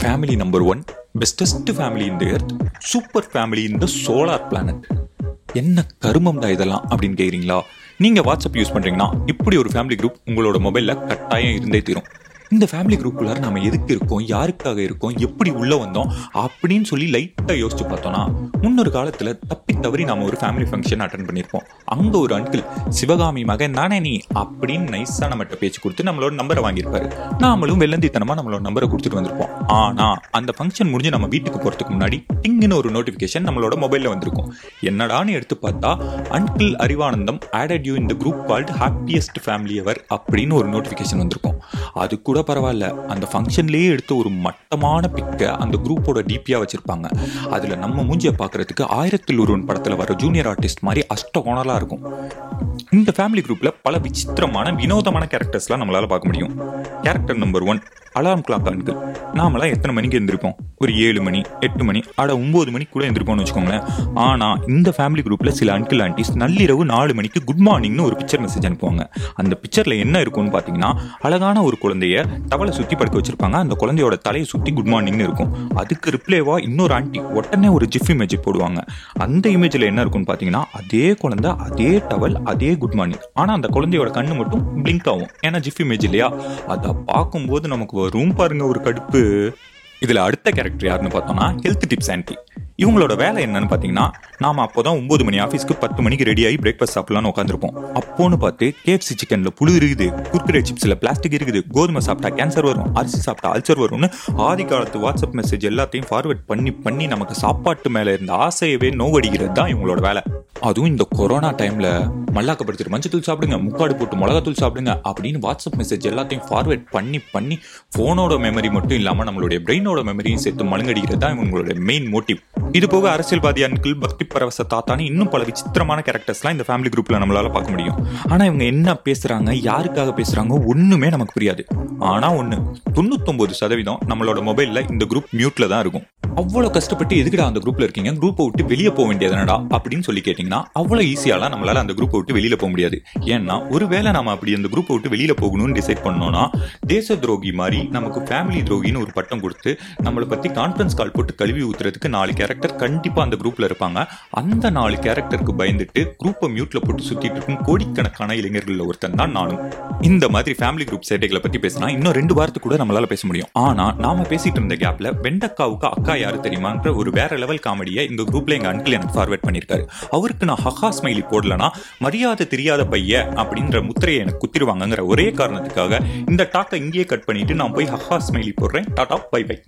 Family number one bestest family in the earth super family in the solar planet என்ன கருமம் தான் இதெல்லாம் அப்படின்னு கேட்குறீங்களா நீங்கள் வாட்ஸ்அப் யூஸ் பண்ணுறீங்கன்னா இப்படி ஒரு ஃபேமிலி குரூப் உங்களோட மொபைலில் கட்டாயம் இருந்தே தீரும். இந்த ஃபேமிலி குரூப்புக்குள்ளார நம்ம எதுக்கு இருக்கோம்? யாருக்காக இருக்கோம்? எப்படி உள்ளே வந்தோம்? அப்படின்னு சொல்லி லைட்டாக யோசிச்சு பார்த்தோன்னா முன்னொரு காலத்தில் தப்பி தவறி நம்ம ஒரு ஃபேமிலி ஃபங்க்ஷன் அட்டன் பண்ணியிருப்போம். அங்கே ஒரு அங்கிள் சிவகாமி மகன் தானே நீ? அப்படின்னு நைஸாக நம்மகிட்ட பேச்சு கொடுத்து நம்மளோட நம்பரை வாங்கியிருப்பாரு. நாமளும் வெள்ளந்தித்தனமாக நம்மளோட நம்பரை கொடுத்துட்டு வந்திருப்போம். ஆனால் அந்த ஃபங்க்ஷன் முடிஞ்சு நம்ம வீட்டுக்கு போகிறதுக்கு முன்னாடி டிங்குன்னு ஒரு நோட்டிஃபிகேஷன் நம்மளோட மொபைலில் வந்திருக்கும். என்னடான்னு எடுத்து பார்த்தா அன்கிள் அறிவானந்தம் ஆடட் யூ இந்த group called happiest family ever அப்படின்னு ஒரு நோட்டிஃபிகேஷன் வந்திருக்கும். அது கூட பரவாயில்ல. அந்த ஃபங்க்ஷன்லேயே எடுத்த ஒரு மட்டமான பிக்கை அந்த குரூப்போட டிபியாக வச்சுருப்பாங்க. அதில் நம்ம மூஞ்சியை பார்க்கறதுக்கு ஆயிரத்தில் ஒருவன் படத்தில் வர ஜூனியர் ஆர்டிஸ்ட் மாதிரி அஷ்ட கோணலாக இருக்கும். இந்த ஃபேமிலி குரூப்பில் பல விசித்திரமான வினோதமான கேரக்டர்ஸ்லாம் நம்மளால் பார்க்க முடியும். Character number one alarm clock uncle நாமெல்லாம் எத்தனை மணிக்கு எழுந்திருப்போம் ஒரு ஏழு மணி எட்டு மணி அட ஒம்பது மணிக்கு கூட எழுந்திருப்போம்னு வச்சுக்கோங்களேன். ஆனால் இந்த ஃபேமிலி குரூப்பில் சில அன்கிள் ஆண்டிஸ் நள்ளிரவு நாலு மணிக்கு குட் மார்னிங்னு ஒரு பிக்சர் மெசேஜ் அனுப்புவாங்க. அந்த பிக்சரில் என்ன இருக்கும்னு பார்த்தீங்கன்னா அழகான ஒரு குழந்தைய தவளை சுற்றி படுக்க வச்சிருப்பாங்க. அந்த குழந்தையோட தலையை சுற்றி குட் மார்னிங்னு இருக்கும். அதுக்கு ரிப்ளேவா இன்னொரு ஆண்டி உடனே ஒரு ஜிஃப் இமேஜ் போடுவாங்க. அந்த இமேஜில் என்ன இருக்கும்னு பார்த்தீங்கன்னா அதே குழந்தை அதே டவல் அதே குட் மார்னிங் ஆனால் அந்த குழந்தையோட கண்ணு மட்டும் பிளிங்க் ஆகும். ஏன்னா ஜிஃப் இமேஜ் இல்லையா? அதை பார்க்கும்போது நமக்கு வரும் பாருங்க ஒரு கடுப்பு. இதில் அடுத்த கேரக்டர் யாருன்னு பார்த்தோம்னா ஹெல்த் டிப்ஸ் ஆன்ட்டி இவங்களோட வேலை என்னன்னு பார்த்தீங்கன்னா நாம் அப்போ தான் ஒம்பது மணி ஆஃபீஸ்க்கு பத்து மணிக்கு ரெடி ஆகி பிரேக்ஃபாஸ்ட் சாப்பிட்லான்னு உட்காந்துருப்போம் அப்போன்னு பார்த்து கேஎஃப்சி சிக்கனில் புழு இருக்குது குர்குரே சிப்ஸில் பிளாஸ்டிக் இருக்குது கோதுமை சாப்பிட்டா கேன்சர் வரும் அரிசி சாப்பிட்டா அல்சர் வரும்னு ஆதி காலத்து வாட்ஸ்அப் மெசேஜ் எல்லாத்தையும் ஃபார்வர்ட் பண்ணி பண்ணி நமக்கு சாப்பாட்டு மேலே இருந்த ஆசையவே நோவடிக்கிறது தான் இவங்களோட வேலை. அதுவும் இந்த கொரோனா டைமில் மல்லாக்கப்படுத்திட்டு மஞ்சத்தூள் சாப்பிடுங்க முக்காடு போட்டு மிளகாத்தூள் சாப்பிடுங்க அப்படின்னு வாட்ஸ்அப் மெசேஜ் எல்லாத்தையும் ஃபார்வர்ட் பண்ணி பண்ணி ஃபோனோட மெமரி மட்டும் இல்லாமல் நம்மளுடைய பிரெயினோட மெமரியும் சேர்த்து மழுங்கடிக்கிறது தான் இவங்களோட மெயின் மோட்டிவ் இது போக அரசியல்வாதி அன்கிள் பக்தி பரவச தாத்தான்னு இன்னும் பல விசித்திரமான கேரக்டர்ஸ்லாம் இந்த ஃபேமிலி குரூப்ல நம்மளால பார்க்க முடியும். ஆனா இவங்க என்ன பேசுறாங்க யாருக்காக பேசுறாங்க ஒண்ணுமே நமக்கு புரியாது. ஆனா ஒண்ணு தொண்ணூத்தொன்பது சதவீதம் நம்மளோட மொபைல்ல இந்த குரூப் மியூட்ல தான் இருக்கும். அவ்வளவு கஷ்டப்பட்டு எதுக்குடா அந்த குரூப்ல இருக்கீங்க? குரூப்பை விட்டு வெளியே போக வேண்டியதுனடா அப்படின்னு சொல்லி கேட்டீங்கன்னா அவ்வளவு ஈஸியாலாம் நம்மளால அந்த குரூப்பை விட்டு வெளியில போக முடியாது. ஏன்னா ஒருவேளை நம்ம அப்படி அந்த குரூப்பை விட்டு வெளியில போகணும்னு டிசைட் பண்ணோம்னா தேச துரோகி மாதிரி நமக்கு ஃபேமிலி துரோகின்னு ஒரு பட்டம் கொடுத்து நம்மளை பத்தி கான்ஃபரன்ஸ் கால் போட்டு கழுவி ஊத்துறதுக்கு நாலு கேரக்டர் கண்டிப்பா அந்த குரூப்ல இருப்பாங்க. அந்த நாலு கேரக்டருக்கு பயந்துட்டு குரூப்பை மியூட்ல போட்டு சுற்றிட்டு இருக்கும் கோடிக்கணக்கான இளைஞர்கள் ஒருத்தன் தான் நானும். இந்த மாதிரி ஃபேமிலி குரூப் சேட்டைகளை பத்தி பேசினா இன்னும் ரெண்டு வாரத்துக்கு கூட நம்மளால பேச முடியும். ஆனா நாம பேசிட்டு இருந்த கேப்ல வெண்டக்காவுக்கு அக்கா யாரு தெரியுமான்ற ஒரு வேற லெவல் காமெடியை இந்த குரூப்ல எங்க அங்கிள் எனக்கு ஃபார்வர்ட் பண்ணிருக்காரு. அவருக்கு நான் ஹஹா ஸ்மைலி போடலனா மரியாதை தெரியாத பைய அப்படின்ற முத்திரையை எனக்கு குத்திருவாங்கிற ஒரே காரணத்துக்காக இந்த டாக்கை இங்கேயே கட் பண்ணிட்டு நான் போய் ஹஹா ஸ்மைலி போடுறேன். Tata bye by